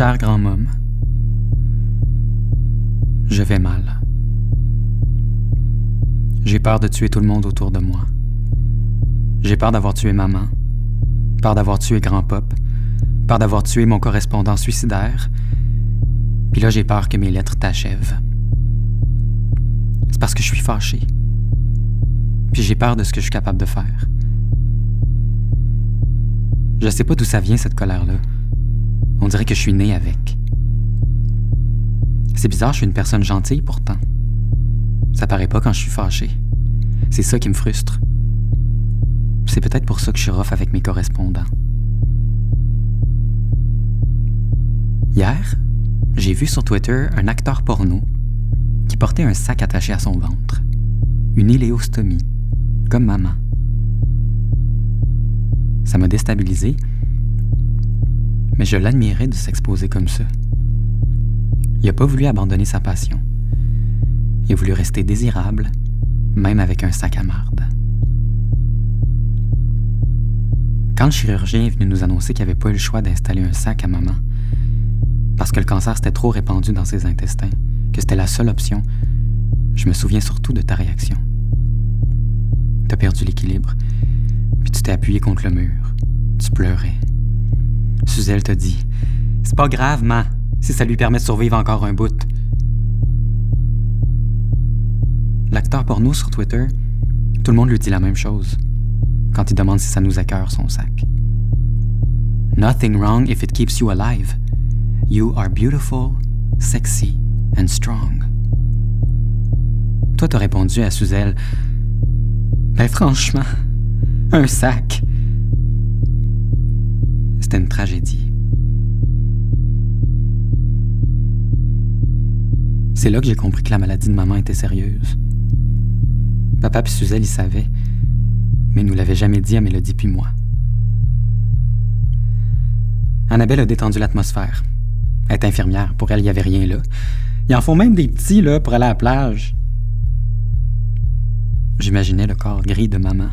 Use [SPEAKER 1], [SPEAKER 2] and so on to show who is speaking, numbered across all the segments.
[SPEAKER 1] Cher grand môme, je vais mal. J'ai peur de tuer tout le monde autour de moi. J'ai peur d'avoir tué maman, peur d'avoir tué grand pop, peur d'avoir tué mon correspondant suicidaire. Puis là, j'ai peur que mes lettres t'achèvent. C'est parce que je suis fâché. Puis j'ai peur de ce que je suis capable de faire. Je sais pas d'où ça vient, cette colère-là. On dirait que je suis né avec. C'est bizarre, je suis une personne gentille pourtant. Ça paraît pas quand je suis fâché. C'est ça qui me frustre. C'est peut-être pour ça que je suis rough avec mes correspondants. Hier, j'ai vu sur Twitter un acteur porno qui portait un sac attaché à son ventre. Une iléostomie, comme maman. Ça m'a déstabilisé, mais je l'admirais de s'exposer comme ça. Il n'a pas voulu abandonner sa passion. Il a voulu rester désirable, même avec un sac à marde. Quand le chirurgien est venu nous annoncer qu'il n'avait pas eu le choix d'installer un sac à maman, parce que le cancer s'était trop répandu dans ses intestins, que c'était la seule option, je me souviens surtout de ta réaction. Tu as perdu l'équilibre, puis tu t'es appuyé contre le mur. Tu pleurais. Suzelle te dit C'est pas grave, ma, si ça lui permet de survivre encore un bout. L'acteur porno sur Twitter, tout le monde lui dit la même chose quand il demande si ça nous écœure son sac. Nothing wrong if it keeps you alive. You are beautiful, sexy and strong. Toi, t'as répondu à Suzelle Ben franchement, un sac. C'est là que j'ai compris que la maladie de maman était sérieuse. Papa puis Suzelle y savaient, mais nous l'avaient jamais dit à Mélodie puis moi. Annabelle a détendu l'atmosphère. Elle est infirmière, pour elle, il n'y avait rien là. Ils en font même des petits, là, pour aller à la plage. J'imaginais le corps gris de maman,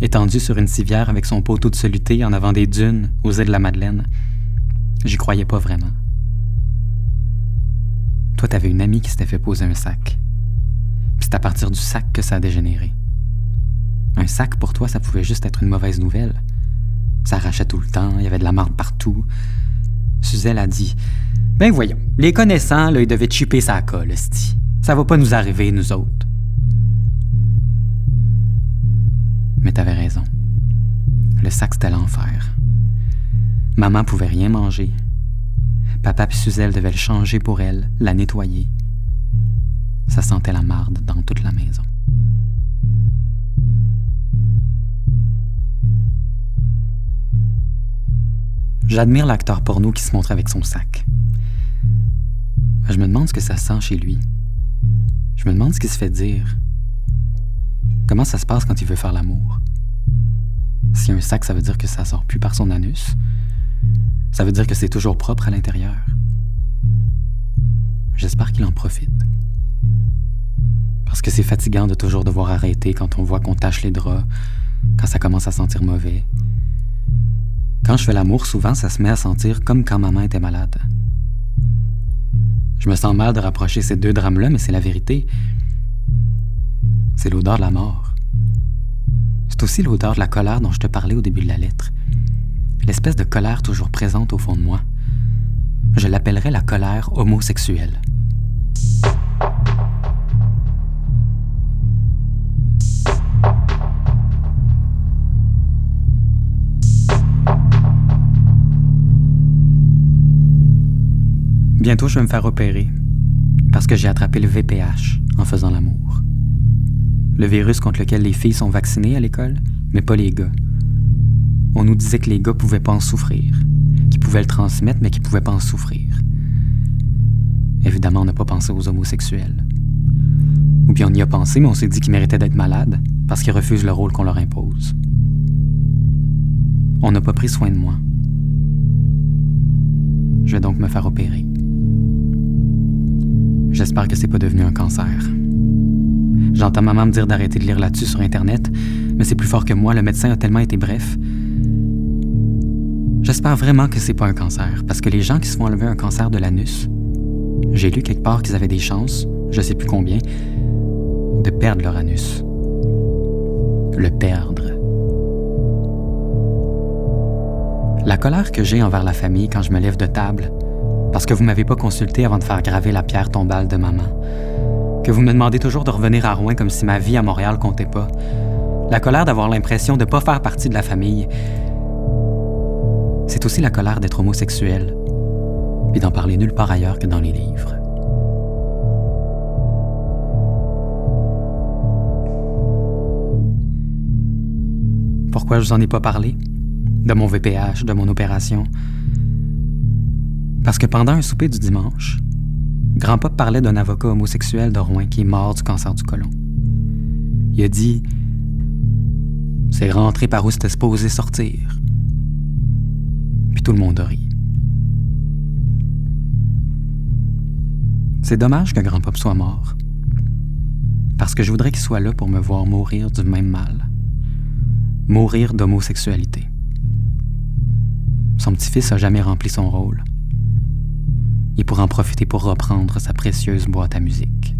[SPEAKER 1] étendu sur une civière avec son poteau de soluté en avant des dunes, aux îles de la Madeleine. J'y croyais pas vraiment. Toi, t'avais une amie qui s'était fait poser un sac. Puis c'est à partir du sac que ça a dégénéré. Un sac, pour toi, ça pouvait juste être une mauvaise nouvelle. Ça arrachait tout le temps, il y avait de la marde partout. Suzelle a dit Ben voyons, les connaissants, ils devaient chipper sa colle. Ça va pas nous arriver, nous autres. Mais t'avais raison. Le sac, c'était l'enfer. Maman pouvait rien manger. Papa et Suzelle devaient le changer pour elle, la nettoyer. Ça sentait la marde dans toute la maison. J'admire l'acteur porno qui se montre avec son sac. Je me demande ce que ça sent chez lui. Je me demande ce qu'il se fait dire. Comment ça se passe quand il veut faire l'amour? Si un sac, ça veut dire que ça sort plus par son anus? Ça veut dire que c'est toujours propre à l'intérieur? J'espère qu'il en profite. Parce que c'est fatigant de toujours devoir arrêter quand on voit qu'on tâche les draps, quand ça commence à sentir mauvais, quand je fais l'amour, souvent, ça se met à sentir comme quand maman était malade. Je me sens mal de rapprocher ces deux drames-là, mais c'est la vérité. C'est l'odeur de la mort. C'est aussi l'odeur de la colère dont je te parlais au début de la lettre. L'espèce de colère toujours présente au fond de moi. Je l'appellerais la colère homosexuelle. Bientôt, je vais me faire opérer parce que j'ai attrapé le VPH en faisant l'amour. Le virus contre lequel les filles sont vaccinées à l'école, mais pas les gars. On nous disait que les gars pouvaient pas en souffrir, qu'ils pouvaient le transmettre, mais qu'ils pouvaient pas en souffrir. Évidemment, on n'a pas pensé aux homosexuels. Ou bien on y a pensé, mais on s'est dit qu'ils méritaient d'être malades parce qu'ils refusent le rôle qu'on leur impose. On n'a pas pris soin de moi. Je vais donc me faire opérer. J'espère que c'est pas devenu un cancer. J'entends maman me dire d'arrêter de lire là-dessus sur Internet, mais c'est plus fort que moi, le médecin a tellement été bref. J'espère vraiment que c'est pas un cancer, parce que les gens qui se font enlever un cancer de l'anus, j'ai lu quelque part qu'ils avaient des chances, je sais plus combien, de perdre leur anus. Le perdre. La colère que j'ai envers la famille quand je me lève de table, parce que vous m'avez pas consulté avant de faire graver la pierre tombale de maman, que vous me demandez toujours de revenir à Rouen comme si ma vie à Montréal comptait pas, la colère d'avoir l'impression de ne pas faire partie de la famille, c'est aussi la colère d'être homosexuel, puis d'en parler nulle part ailleurs que dans les livres. Pourquoi je vous en ai pas parlé? De mon VPH, de mon opération? Parce que pendant un souper du dimanche, Grand-Pop parlait d'un avocat homosexuel de Rouen qui est mort du cancer du côlon. Il a dit C'est rentré par où c'était supposé sortir. Puis tout le monde a ri. C'est dommage que Grand-Pop soit mort. Parce que je voudrais qu'il soit là pour me voir mourir du même mal. Mourir d'homosexualité. Son petit-fils a jamais rempli son rôle. Il pourra en profiter pour reprendre sa précieuse boîte à musique.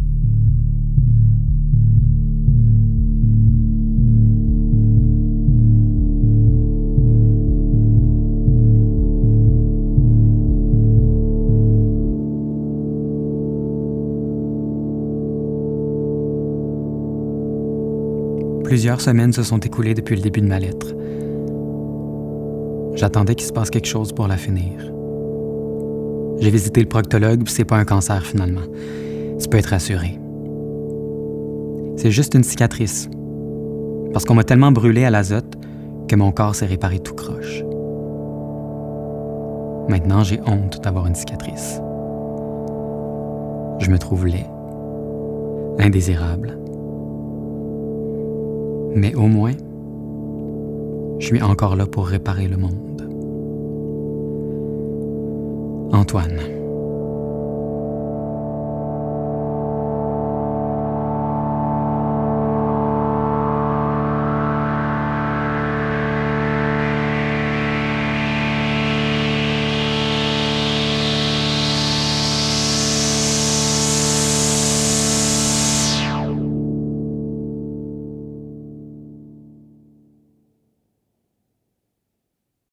[SPEAKER 1] Plusieurs semaines se sont écoulées depuis le début de ma lettre. J'attendais qu'il se passe quelque chose pour la finir. J'ai visité le proctologue, c'est pas un cancer finalement. Tu peux être rassuré. C'est juste une cicatrice. Parce qu'on m'a tellement brûlé à l'azote que mon corps s'est réparé tout croche. Maintenant, j'ai honte d'avoir une cicatrice. Je me trouve laid, indésirable. Mais au moins, je suis encore là pour réparer le monde. Antoine.